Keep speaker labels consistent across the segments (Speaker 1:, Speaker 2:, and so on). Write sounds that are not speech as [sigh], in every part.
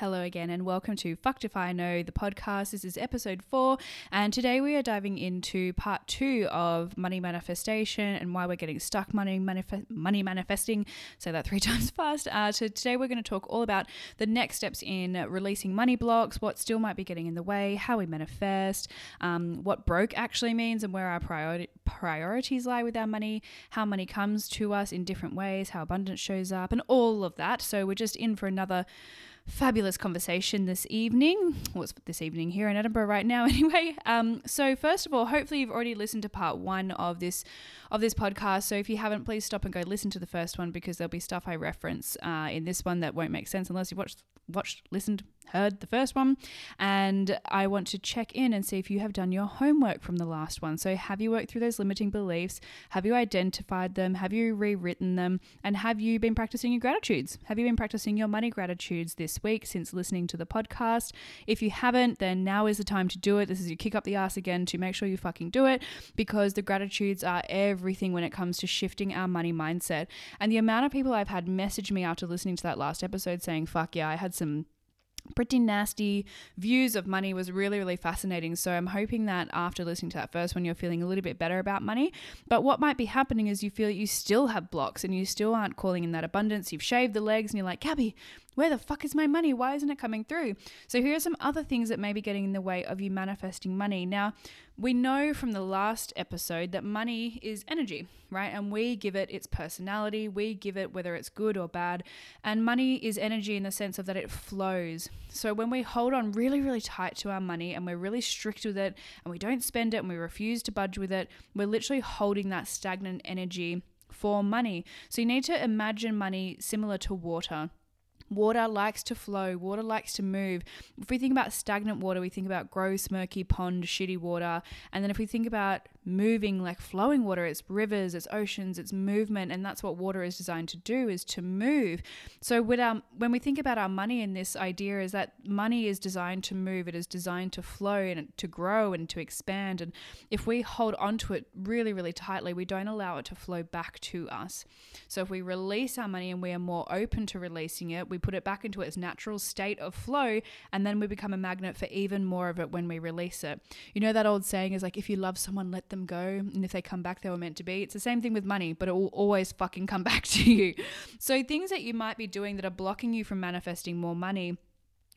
Speaker 1: Hello again, and welcome to Fucked If I Know, the podcast. This is episode four, and today we are diving into part two of money manifestation and why we're getting stuck money manif- money manifesting. Say that three [laughs] times fast. Uh, so today we're going to talk all about the next steps in releasing money blocks, what still might be getting in the way, how we manifest, um, what broke actually means, and where our priority priorities lie with our money, how money comes to us in different ways, how abundance shows up, and all of that. So we're just in for another fabulous conversation this evening. What's well, this evening here in Edinburgh right now, [laughs] anyway. Um, so first of all, hopefully you've already listened to part one of this of this podcast. So if you haven't, please stop and go listen to the first one because there'll be stuff I reference uh, in this one that won't make sense unless you've watched watched listened heard the first one. And I want to check in and see if you have done your homework from the last one. So, have you worked through those limiting beliefs? Have you identified them? Have you rewritten them? And have you been practicing your gratitudes? Have you been practicing your money gratitudes this week since listening to the podcast? If you haven't, then now is the time to do it. This is your kick up the ass again to make sure you fucking do it because the gratitudes are everything when it comes to shifting our money mindset. And the amount of people I've had message me after listening to that last episode saying, fuck yeah, I had some pretty nasty views of money was really really fascinating. So i'm hoping that after listening to that first one you're feeling a little bit better about money. But what might be happening is you feel you still have blocks and you still aren't calling in that abundance. You've shaved the legs and you're like gabby where the fuck is my money? Why isn't it coming through? So, here are some other things that may be getting in the way of you manifesting money. Now, we know from the last episode that money is energy, right? And we give it its personality, we give it whether it's good or bad. And money is energy in the sense of that it flows. So, when we hold on really, really tight to our money and we're really strict with it and we don't spend it and we refuse to budge with it, we're literally holding that stagnant energy for money. So, you need to imagine money similar to water. Water likes to flow, water likes to move. If we think about stagnant water, we think about gross, murky pond, shitty water. And then if we think about moving like flowing water. It's rivers it's oceans it's movement and that's what water is designed to do is to move. So with our, when we think about our money in this idea is that money is designed to move it is designed to flow and to grow and to expand. And if we hold onto it really really tightly we don't allow it to flow back to us. So if we release our money and we are more open to releasing it we put it back into its natural state of flow and then we become a magnet for even more of it when we release it. You know that old saying is like if you love someone let them go. And if they come back, they were meant to be. It's the same thing with money, but it will always fucking come [laughs] back to you. So things that you might be doing that are blocking you from manifesting more money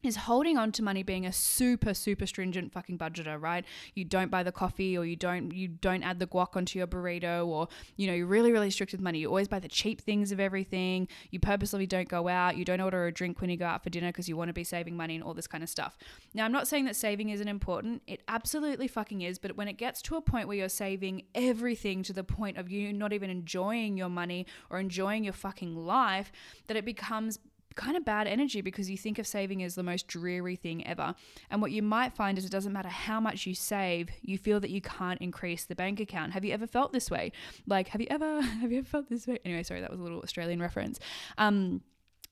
Speaker 1: is holding on to money being a super super stringent fucking budgeter right? You don't buy the coffee or you don't you don't add the guac onto your burrito or you know you're really really strict with money. You always buy the cheap things of everything. You purposely don't go out. You don't order a drink when you go out for dinner because you want to be saving money and all this kind of stuff. Now i'm not saying that saving isn't important. It absolutely fucking is but when it gets to a point where you're saving everything to the point of you not even enjoying your money or enjoying your fucking life that it becomes kind of bad energy because you think of saving as the most dreary thing ever. And what you might find is it doesn't matter how much you save, you feel that you can't increase the bank account. Have you ever felt this way? Like, have you ever [laughs] have you ever felt this way? Anyway, sorry, that was a little Australian reference. Um,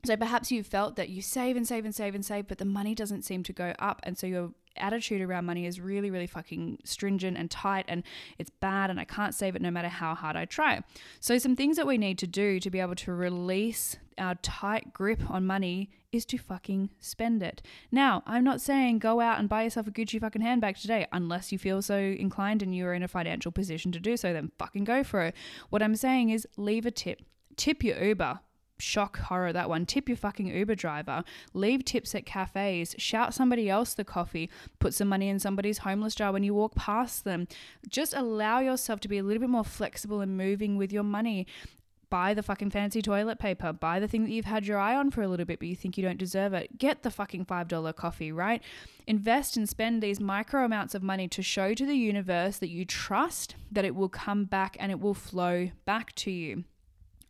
Speaker 1: so perhaps you've felt that you save and save and save and save, but the money doesn't seem to go up. And so your attitude around money is really, really fucking stringent and tight and it's bad and I can't save it no matter how hard I try. So, some things that we need to do to be able to release our tight grip on money is to fucking spend it. Now, I'm not saying go out and buy yourself a Gucci fucking handbag today unless you feel so inclined and you're in a financial position to do so, then fucking go for it. What I'm saying is leave a tip. Tip your Uber shock horror that one. Tip your fucking uber driver. Leave tips at cafes. Shout somebody else the coffee. Put some money in somebody's homeless jar when you walk past them. Just allow yourself to be a little bit more flexible and moving with your money. Buy the fucking fancy toilet paper, buy the thing that you've had your eye on for a little bit, but you think you don't deserve it. Get the fucking $5 coffee, right? Invest and spend these micro amounts of money to show to the universe that you trust that it will come back and it will flow back to you.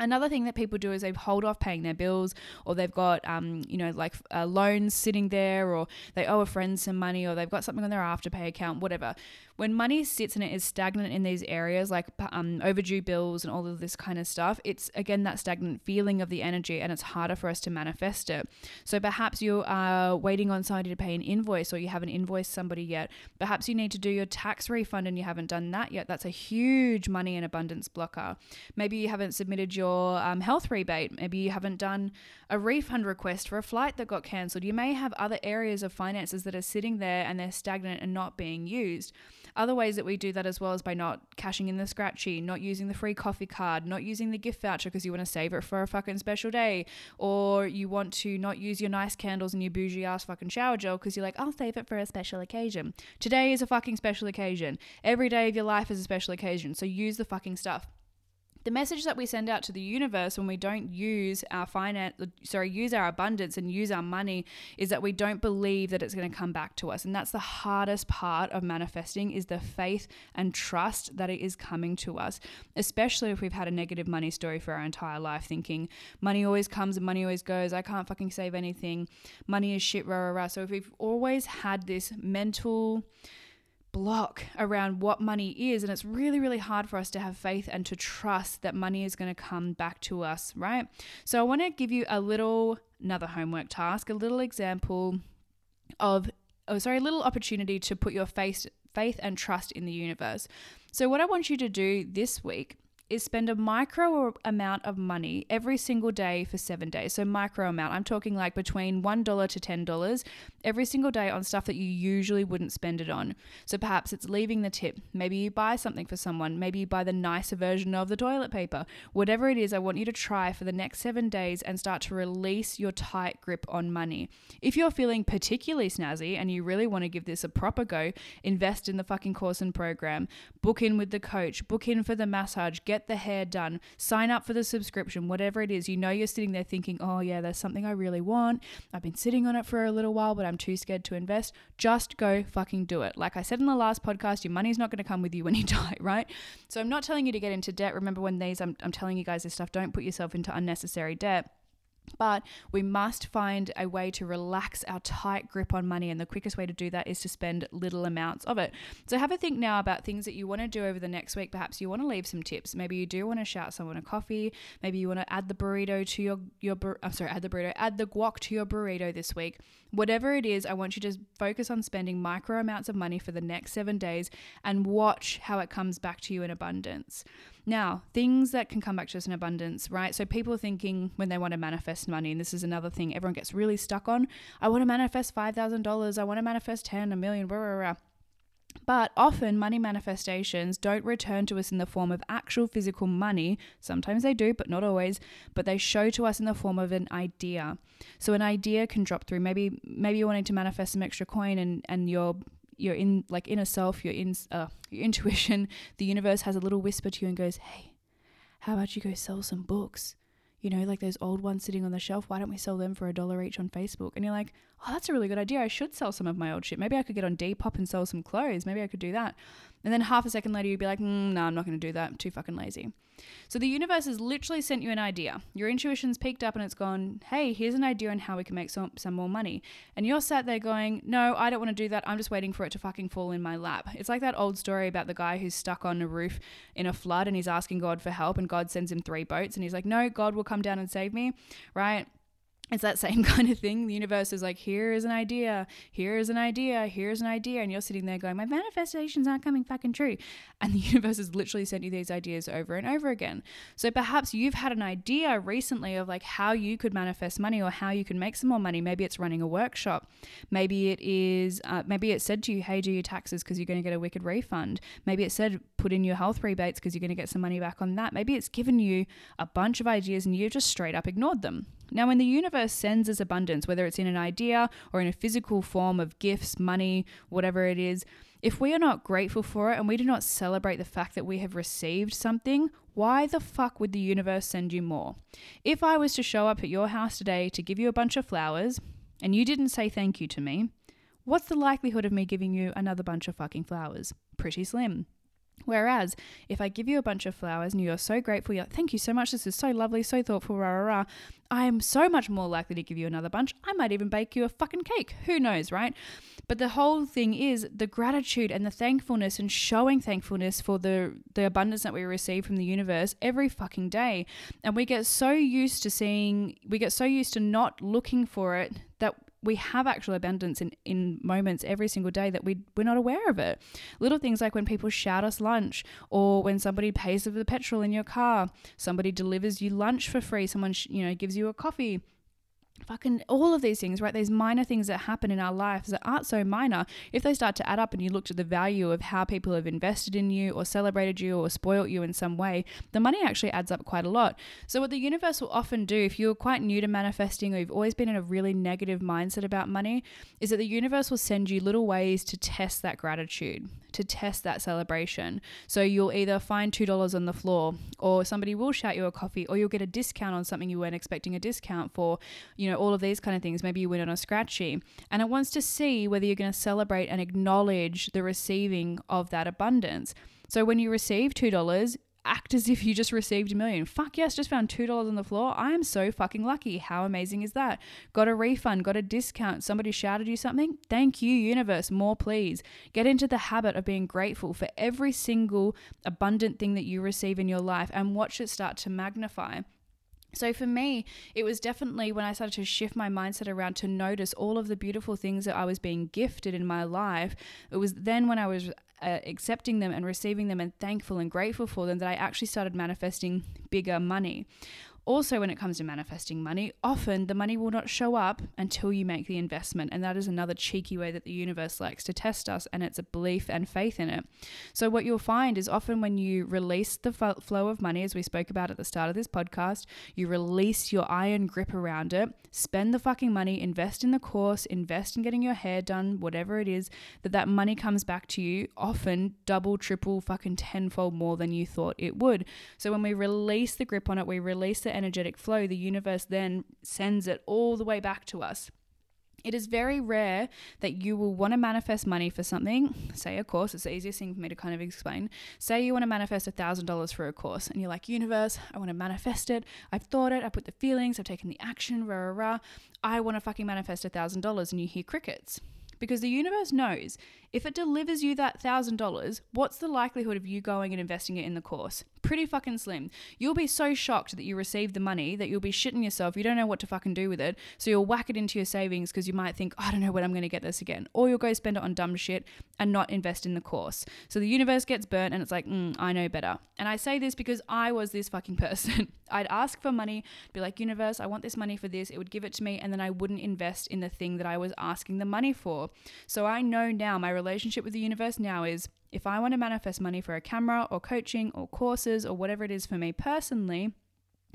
Speaker 1: Another thing that people do is they hold off paying their bills, or they've got, um, you know, like uh, loans sitting there, or they owe a friend some money, or they've got something on their afterpay account, whatever. When money sits and it is stagnant in these areas, like um, overdue bills and all of this kind of stuff, it's again that stagnant feeling of the energy, and it's harder for us to manifest it. So perhaps you are waiting on somebody to pay an invoice, or you haven't invoiced somebody yet. Perhaps you need to do your tax refund and you haven't done that yet. That's a huge money and abundance blocker. Maybe you haven't submitted your your um, health rebate. Maybe you haven't done a refund request for a flight that got cancelled. You may have other areas of finances that are sitting there and they're stagnant and not being used. Other ways that we do that as well is by not cashing in the scratchy, not using the free coffee card, not using the gift voucher because you want to save it for a fucking special day, or you want to not use your nice candles and your bougie ass fucking shower gel because you're like, I'll save it for a special occasion. Today is a fucking special occasion. Every day of your life is a special occasion. So use the fucking stuff the message that we send out to the universe when we don't use our finance sorry use our abundance and use our money is that we don't believe that it's going to come back to us. And that's the hardest part of manifesting is the faith and trust that it is coming to us especially if we've had a negative money story for our entire life thinking money always comes and money always goes. I can't fucking save anything. Money is shit rah rah rah. So if we've always had this mental block around what money is. And it's really, really hard for us to have faith and to trust that money is going to come back to us, right? So I want to give you a little, another homework task, a little example of, oh, sorry, a little opportunity to put your faith, faith and trust in the universe. So, what I want you to do this week is spend a micro amount of money every single day for seven days. So, micro amount, I'm talking like between $1 to $10 every single day on stuff that you usually wouldn't spend it on. So, perhaps it's leaving the tip. Maybe you buy something for someone. Maybe you buy the nicer version of the toilet paper. Whatever it is, I want you to try for the next seven days and start to release your tight grip on money. If you're feeling particularly snazzy and you really want to give this a proper go, invest in the fucking course and program, book in with the coach, book in for the massage, get get the hair done, sign up for the subscription, whatever it is. You know, you're sitting there thinking, oh, yeah, there's something I really want. I've been sitting on it for a little while, but I'm too scared to invest. Just go fucking do it. Like I said in the last podcast, your money's not going to come with you when you [laughs] die, right? So I'm not telling you to get into debt. Remember when these, I'm, I'm telling you guys this stuff, don't put yourself into unnecessary debt. But we must find a way to relax our tight grip on money. And the quickest way to do that is to spend little amounts of it. So have a think now about things that you want to do over the next week. Perhaps you want to leave some tips. Maybe you do want to shout someone a coffee. Maybe you want to add the burrito to your, your I'm sorry, add the burrito, add the guac to your burrito this week. Whatever it is, I want you to focus on spending micro amounts of money for the next seven days and watch how it comes back to you in abundance. Now, things that can come back to us in abundance, right? So people thinking when they want to manifest money, and this is another thing everyone gets really stuck on. I want to manifest $5,000. I want to manifest 10, a million, blah, blah, blah. But often, money manifestations don't return to us in the form of actual physical money. Sometimes they do, but not always. But they show to us in the form of an idea. So an idea can drop through. Maybe maybe you're wanting to manifest some extra coin, and and you're your in like inner self, your in uh, your [laughs] intuition, the universe has a little whisper to you and goes, "Hey, how about you go sell some books? You know, like those old ones sitting on the shelf. Why don't we sell them for a dollar each on Facebook?" And you're like, "Oh, that's a really good idea. I should sell some of my old shit. Maybe I could get on Depop and sell some clothes. Maybe I could do that." And then half a second later, you'd be like, mm, "No, I'm not going to do that. I'm too fucking lazy." So the universe has literally sent you an idea. Your intuition's peaked up and it's gone, hey, here's an idea on how we can make some, some more money. And you're sat there going, no, I don't want to do that. I'm just waiting for it to fucking fall in my lap. It's like that old story about the guy who's stuck on a roof in a flood and he's asking God for help and God sends him three boats and he's like, no, God will come down and save me, right? It's that same [laughs] kind of thing. The universe is like, here is an idea, here is an idea, here's an idea. And you're sitting there going, my manifestations aren't coming fucking true. [laughs] And the universe has literally sent you these ideas over and over again. So perhaps you've had an idea recently of like how you could manifest money or how you can make some more money. Maybe it's running a workshop. Maybe it is, uh, maybe it said to you, hey, do your taxes because you're going to get a wicked refund. Maybe it said, put in your health rebates because you're going to get some money back on that. Maybe it's given you a bunch of ideas and you've just straight up ignored them. Now, when the universe sends us abundance, whether it's in an idea or in a physical form of gifts, money, whatever it is, if we are not grateful for it and we do not celebrate the fact that we have received something, why the fuck would the universe send you more? If I was to show up at your house today to give you a bunch of flowers and you didn't say thank you to me, what's the likelihood of me giving you another bunch of fucking flowers? Pretty slim. Whereas if I give you a bunch of flowers and you're so grateful, you're like, thank you so much, this is so lovely, so thoughtful, rah, rah, rah, I am so much more likely to give you another bunch. I might even bake you a fucking cake. Who knows, right? But the whole thing is the gratitude and the thankfulness and showing thankfulness for the, the abundance that we receive from the universe every fucking day. And we get so used to seeing, we get so used to not looking for it we have actual abundance in, in moments every single day that we, we're not aware of it. Little things like when people shout us lunch, or when somebody pays for the petrol in your car, somebody delivers you lunch for free, someone, you know, gives you a coffee fucking all of these things, right? These minor things that happen in our lives that aren't so minor, if they start to add up and you looked at the value of how people have invested in you or celebrated you or spoilt you in some way, the money actually adds up quite a lot. So, what the universe will often do, if you're quite new to manifesting or you've always been in a really negative mindset about money, is that the universe will send you little ways to test that gratitude, to test that celebration. So, you'll either find $2 on the floor, or somebody will shout you a coffee, or you'll get a discount on something you weren't expecting a discount for. You know, know, all of these kind of things. Maybe you win on a scratchy. And it wants to see whether you're going to celebrate and acknowledge the receiving of that abundance. So when you receive $2, act as if you just received a million. Fuck yes, just found $2 on the floor. I am so fucking lucky. How amazing is that? Got a refund, got a discount, somebody shouted you something? Thank you, universe. More, please. Get into the habit of being grateful for every single abundant thing that you receive in your life and watch it start to magnify. So for me, it was definitely when I started to shift my mindset around to notice all of the beautiful things that I was being gifted in my life. It was then when I was uh, accepting them and receiving them and thankful and grateful for them that I actually started manifesting bigger money. Also, when it comes to manifesting money, often the money will not show up until you make the investment. And that is another cheeky way that the universe likes to test us, and it's a belief and faith in it. So, what you'll find is often when you release the flow of money, as we spoke about at the start of this podcast, you release your iron grip around it, spend the fucking money, invest in the course, invest in getting your hair done, whatever it is, that that money comes back to you often double, triple, fucking tenfold more than you thought it would. So, when we release the grip on it, we release the the energetic flow, the universe then sends it all the way back to us. It is very rare that you will want to manifest money for something. Say a course, it's the easiest thing for me to kind of explain. Say you want to manifest a $1,000 for a course, and you're like, Universe, I want to manifest it. I've thought it, I've put the feelings, I've taken the action, rah, rah, rah. I want to fucking manifest a $1,000, and you hear crickets. Because the universe knows if it delivers you that $1,000, what's the likelihood of you going and investing it in the course? Pretty fucking slim. You'll be so shocked that you received the money that you'll be shitting yourself. You don't know what to fucking do with it. So you'll whack it into your savings because you might think, oh, I don't know when I'm going to get this again. Or you'll go spend it on dumb shit and not invest in the course. So the universe gets burnt and it's like, mm, I know better. And I say this because I was this fucking [laughs] person. I'd ask for money, be like, universe, I want this money for this. It would give it to me, and then I wouldn't invest in the thing that I was asking the money for. So I know now my relationship with the universe now is if I want to manifest money for a camera or coaching or courses or whatever it is for me personally,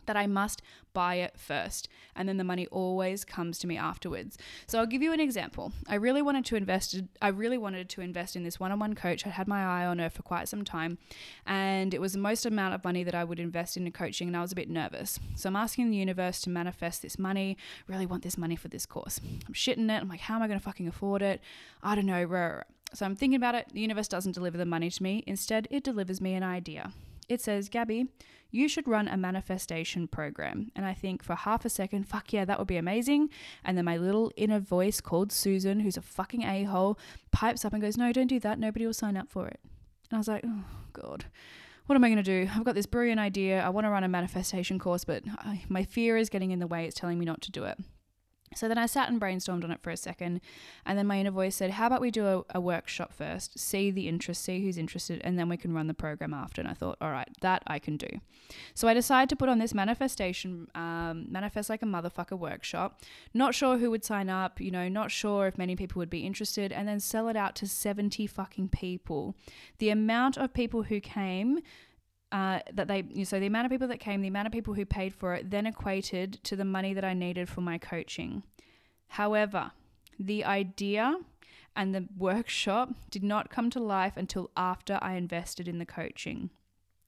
Speaker 1: that I must buy it first. And then the money always comes to me afterwards. So I'll give you an example. I really wanted to invest I really wanted to invest in this one-on-one coach. I'd had my eye on her for quite some time. And it was the most amount of money that I would invest into coaching and I was a bit nervous. So I'm asking the universe to manifest this money. Really want this money for this course. I'm shitting it. I'm like, how am I going to fucking afford it? I don't know. So I'm thinking about it. The universe doesn't deliver the money to me. Instead, it delivers me an idea. It says, Gabby, you should run a manifestation program. And I think for half a second, fuck yeah, that would be amazing. And then my little inner voice called Susan, who's a fucking a hole, pipes up and goes, no, don't do that. Nobody will sign up for it. And I was like, oh, God. What am I going to do? I've got this brilliant idea. I want to run a manifestation course, but I, my fear is getting in the way. It's telling me not to do it. So then I sat and brainstormed on it for a second, and then my inner voice said, How about we do a, a, workshop first, see the interest, see who's interested, and then we can run the program after. And I thought, All right, that I can do. So I decided to put on this manifestation, um, manifest like a motherfucker workshop. Not sure who would sign up, you know, not sure if many people would be interested, and then sell it out to 70 fucking people. The amount of people who came uh, that they you so the amount of people that came, the amount of people who paid for it, then equated to the money that I needed for my coaching. However, the idea and the workshop did not come to life until after I invested in the coaching.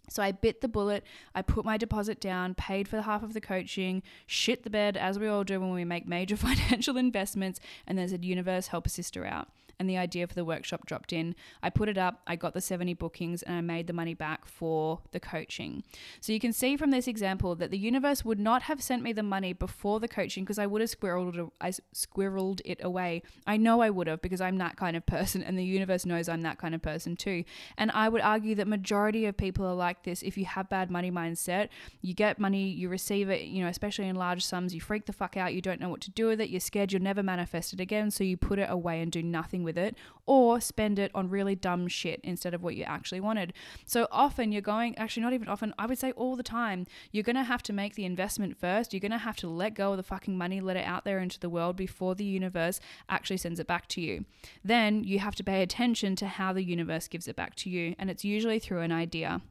Speaker 1: So I bit the bullet, I put my deposit down, paid for half of the coaching, shit the bed as we all do when we make major [laughs] financial investments, and then said, Universe, help a sister out. And the idea for the workshop dropped in. I put it up, I got the 70 bookings, and I made the money back for the coaching. So you can see from this example that the universe would not have sent me the money before the coaching because I would have squirreled I squirreled it away. I know I would have because I'm that kind of person, and the universe knows I'm that kind of person too. And I would argue that majority of people are like this. If you have bad money mindset, you get money, you receive it, you know, especially in large sums, you freak the fuck out, you don't know what to do with it, you're scared you'll never manifest it again, so you put it away and do nothing with it, or spend it on really dumb shit instead of what you actually wanted. So often you're going, actually, not even often, I would say all the time, you're gonna have to make the investment first. You're gonna have to let go of the fucking money, let it out there into the world before the universe actually sends it back to you. Then you have to pay attention to how the universe gives it back to you, and it's usually through an idea.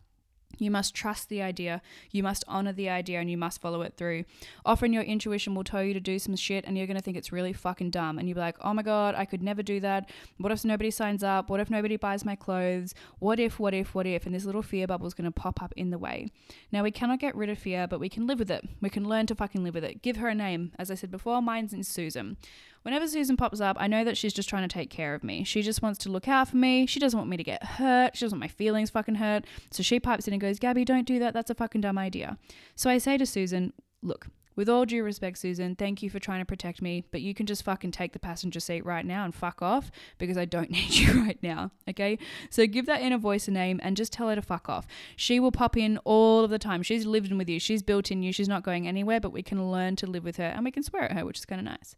Speaker 1: You must trust the idea, you must honor the idea, and you must follow it through. Often your intuition will tell you to do some shit, and you're gonna think it's really fucking dumb. And you'll be like, oh my god, I could never do that. What if nobody signs up? What if nobody buys my clothes? What if, what if, what if? And this little fear bubble is gonna pop up in the way. Now, we cannot get rid of fear, but we can live with it. We can learn to fucking live with it. Give her a name. As I said before, mine's in Susan. Whenever Susan pops up, I know that she's just trying to take care of me. She just wants to look out for me. She doesn't want me to get hurt. She doesn't want my feelings fucking hurt. So she pipes in and goes, Gabby, don't do that. That's a fucking dumb idea. So I say to Susan, look, with all due respect, Susan, thank you for trying to protect me, but you can just fucking take the passenger seat right now and fuck off because I don't [laughs] need you right now. Okay? So give that inner voice a name and just tell her to fuck off. She will pop in all of the time. She's lived in with you, she's built in you, she's not going anywhere, but we can learn to live with her and we can swear at her, which is kind of nice.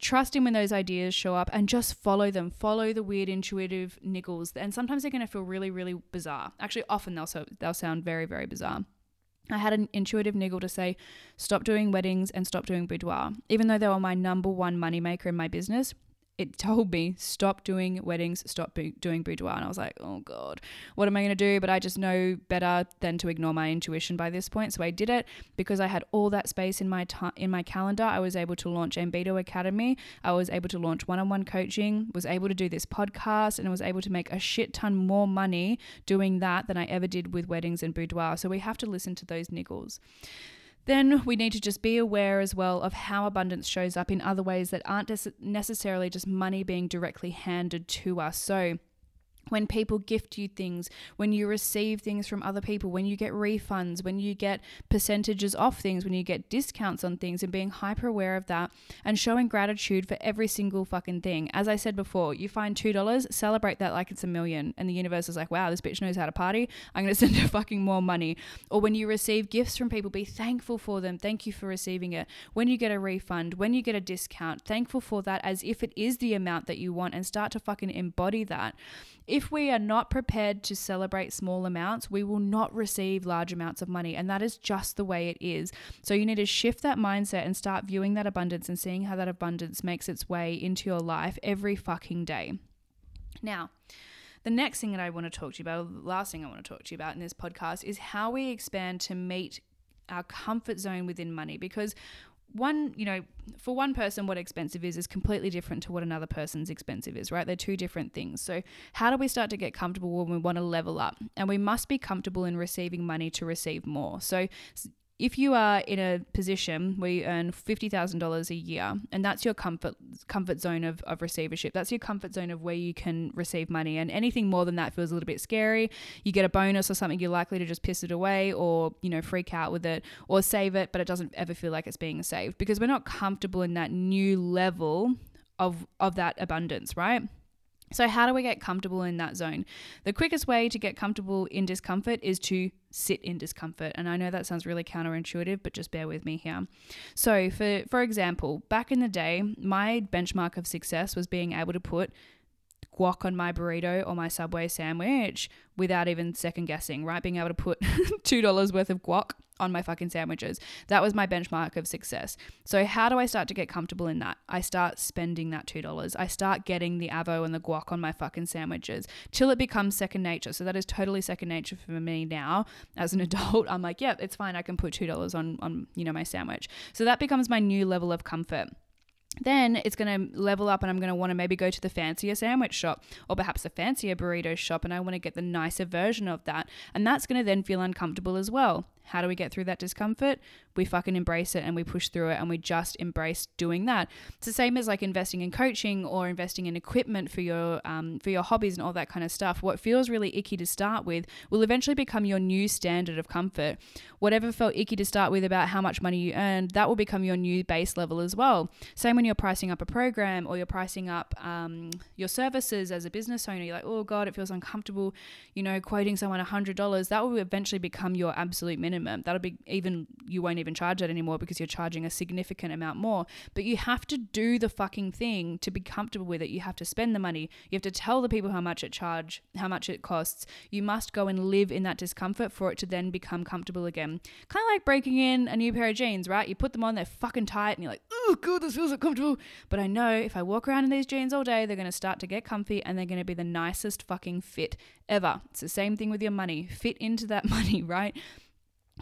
Speaker 1: Trust in when those ideas show up and just follow them. Follow the weird intuitive niggles. And sometimes they're going to feel really, really bizarre. Actually, often they'll, so, they'll sound very, very bizarre. I had an intuitive niggle to say, stop doing weddings and stop doing boudoir. Even though they were my number one moneymaker in my business, it told me stop doing weddings, stop doing boudoir, and I was like, oh god, what am I going to do? But I just know better than to ignore my intuition by this point, so I did it because I had all that space in my t- in my calendar. I was able to launch Ambedo Academy. I was able to launch one-on-one coaching. Was able to do this podcast, and I was able to make a shit ton more money doing that than I ever did with weddings and boudoir. So we have to listen to those niggles. Then we need to just be aware as well of how abundance shows up in other ways that aren't necessarily just money being directly handed to us. So, when people gift you things, when you receive things from other people, when you get refunds, when you get percentages off things, when you get discounts on things, and being hyper aware of that and showing gratitude for every single fucking thing. As I said before, you find $2, celebrate that like it's a million. And the universe is like, wow, this bitch knows how to party. I'm going [laughs] to send her fucking more money. Or when you receive gifts from people, be thankful for them. Thank you for receiving it. When you get a refund, when you get a discount, thankful for that as if it is the amount that you want and start to fucking embody that. If we are not prepared to celebrate small amounts, we will not receive large amounts of money. And that is just the way it is. So you need to shift that mindset and start viewing that abundance and seeing how that abundance makes its way into your life every fucking day. Now, the next thing that I want to talk to you about, the last thing I want to talk to you about in this podcast, is how we expand to meet our comfort zone within money because one, you know, for one person, what expensive is is completely different to what another person's expensive is, right? They're two different things. So, how do we start to get comfortable when we want to level up? And we must be comfortable in receiving money to receive more. So, if you are in a position where you earn $50,000 a year and that's your comfort comfort zone of, of receivership, that's your comfort zone of where you can receive money and anything more than that feels a little bit scary. You get a bonus or something, you're likely to just piss it away or, you know, freak out with it or save it, but it doesn't ever feel like it's being saved because we're not comfortable in that new level of of that abundance, right? So, how do we get comfortable in that zone? The quickest way to get comfortable in discomfort is to sit in discomfort. And I know that sounds really counterintuitive, but just bear with me here. So, for, for example, back in the day, my benchmark of success was being able to put guac on my burrito or my Subway sandwich without even second guessing, right? Being able to put [laughs] $2 worth of guac on my fucking sandwiches. That was my benchmark of success. So, how do I start to get comfortable in that? I start spending that $2. I start getting the avo and the guac on my fucking sandwiches till it becomes second nature. So, that is totally second nature for me now as an [laughs] adult. I'm like, yeah, it's fine. I can put $2 on, on, you know, my sandwich. So, that becomes my new level of comfort then it's going to level up and I'm going to want to maybe go to the fancier sandwich shop or perhaps a fancier burrito shop and I want to get the nicer version of that. And that's going to then feel uncomfortable as well. How do we get through that discomfort? We fucking embrace it and we push through it and we just embrace doing that. It's the same as like investing in coaching or investing in equipment for your um, for your hobbies and all that kind of stuff. What feels really icky to start with will eventually become your new standard of comfort. Whatever felt icky to start with about how much money you earned, that will become your new base level as well. Same when you're pricing up a program or you're pricing up um, your services as a business owner. You're like, oh god, it feels uncomfortable. You know, quoting someone hundred dollars. That will eventually become your absolute minimum. That'll be even you won't even charge that anymore because you're charging a significant amount more. But you have to do the fucking thing to be comfortable with it. You have to spend the money. You have to tell the people how much it charge, how much it costs. You must go and live in that discomfort for it to then become comfortable again. Kind of like breaking in a new pair of jeans, right? You put them on, they're fucking tight, and you're like, oh god, this feels uncomfortable. But I know if I walk around in these jeans all day, they're gonna start to get comfy and they're gonna be the nicest fucking fit ever. It's the same thing with your money. Fit into that [laughs] money, right?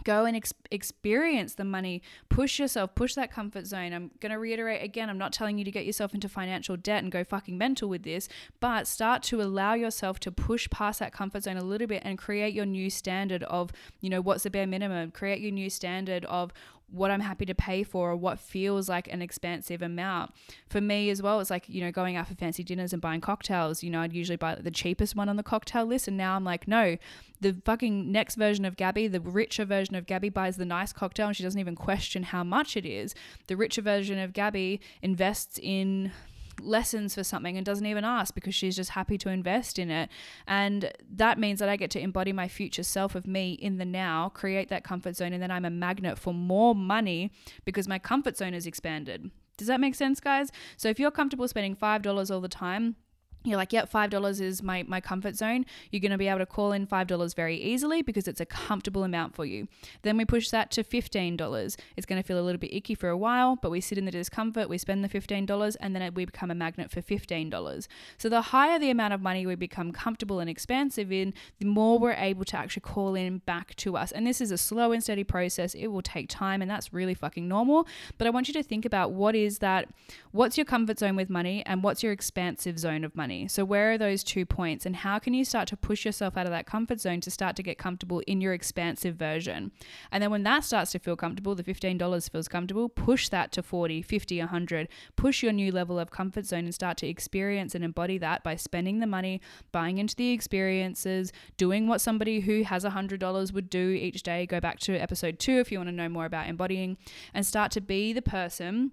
Speaker 1: Go and ex- experience the money. Push yourself push that comfort zone. I'm going to reiterate again i'm not telling you to get yourself into financial debt and go fucking mental with this but start to allow yourself to push past that comfort zone a little bit and create your new standard of you know what's the bare minimum? Create your new standard of what I'm happy to pay for or what feels like an expansive amount. For me as well, it's like, you know, going out for fancy dinners and buying cocktails. You know, I'd usually buy the cheapest one on the cocktail list. And now I'm like, no, the fucking next version of Gabby, the richer version of Gabby buys the nice cocktail and she doesn't even question how much it is. The richer version of Gabby invests in lessons for something and doesn't even ask because she's just happy to invest in it. And that means that I get to embody my future self of me in the now, create that comfort zone, and then I'm a magnet for more money because my comfort zone is expanded. Does that make sense, guys? So if you're comfortable spending $5 all the time, you're like, yep, five dollars is my my comfort zone. You're going to be able to call in five dollars very easily because it's a comfortable amount for you. Then we push that to fifteen dollars. It's going to feel a little bit icky for a while, but we sit in the discomfort. We spend the fifteen dollars, and then we become a magnet for fifteen dollars. So the higher the amount of money we become comfortable and expansive in, the more we're able to actually call in back to us. And this is a slow and steady process. It will take time, and that's really fucking normal. But I want you to think about what is that. What's your comfort zone with money, and what's your expansive zone of money? Money. So, where are those two points, and how can you start to push yourself out of that comfort zone to start to get comfortable in your expansive version? And then, when that starts to feel comfortable, the $15 feels comfortable, push that to 40, 50, 100. Push your new level of comfort zone and start to experience and embody that by spending the money, buying into the experiences, doing what somebody who has $100 would do each day. Go back to episode two if you want to know more about embodying and start to be the person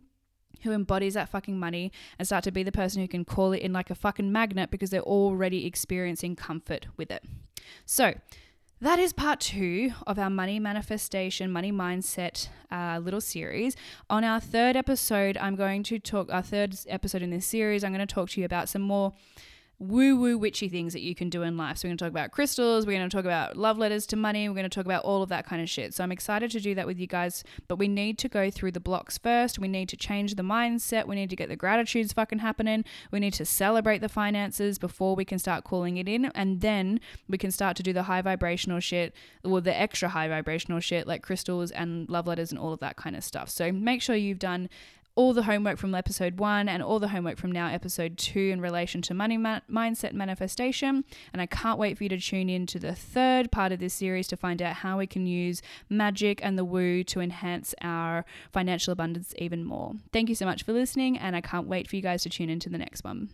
Speaker 1: who embodies that fucking money and start to be the person who can call it in like a fucking magnet because they're already experiencing comfort with it. So, that is part two of our money manifestation, money mindset uh, little series. On our third episode, I'm going to talk, our third episode in this series, I'm going to talk to you about some more woo woo witchy things that you can do in life. So, we're going to talk about crystals, we're going to talk about love letters to money, we're going to talk about all of that kind of shit. So, I'm excited to do that with you guys, but we need to go through the blocks first. We need to change the mindset, we need to get the gratitudes fucking happening, we need to celebrate the finances before we can start calling it in, and then we can start to do the high vibrational shit or the extra high vibrational shit like crystals and love letters and all of that kind of stuff. So, make sure you've done all the homework from episode one and all the homework from now episode two in relation to money ma- mindset manifestation. And I can't wait for you to tune in to the third part of this series to find out how we can use magic and the woo to enhance our financial abundance even more. Thank you so much for listening, and I can't wait for you guys to tune into the next one.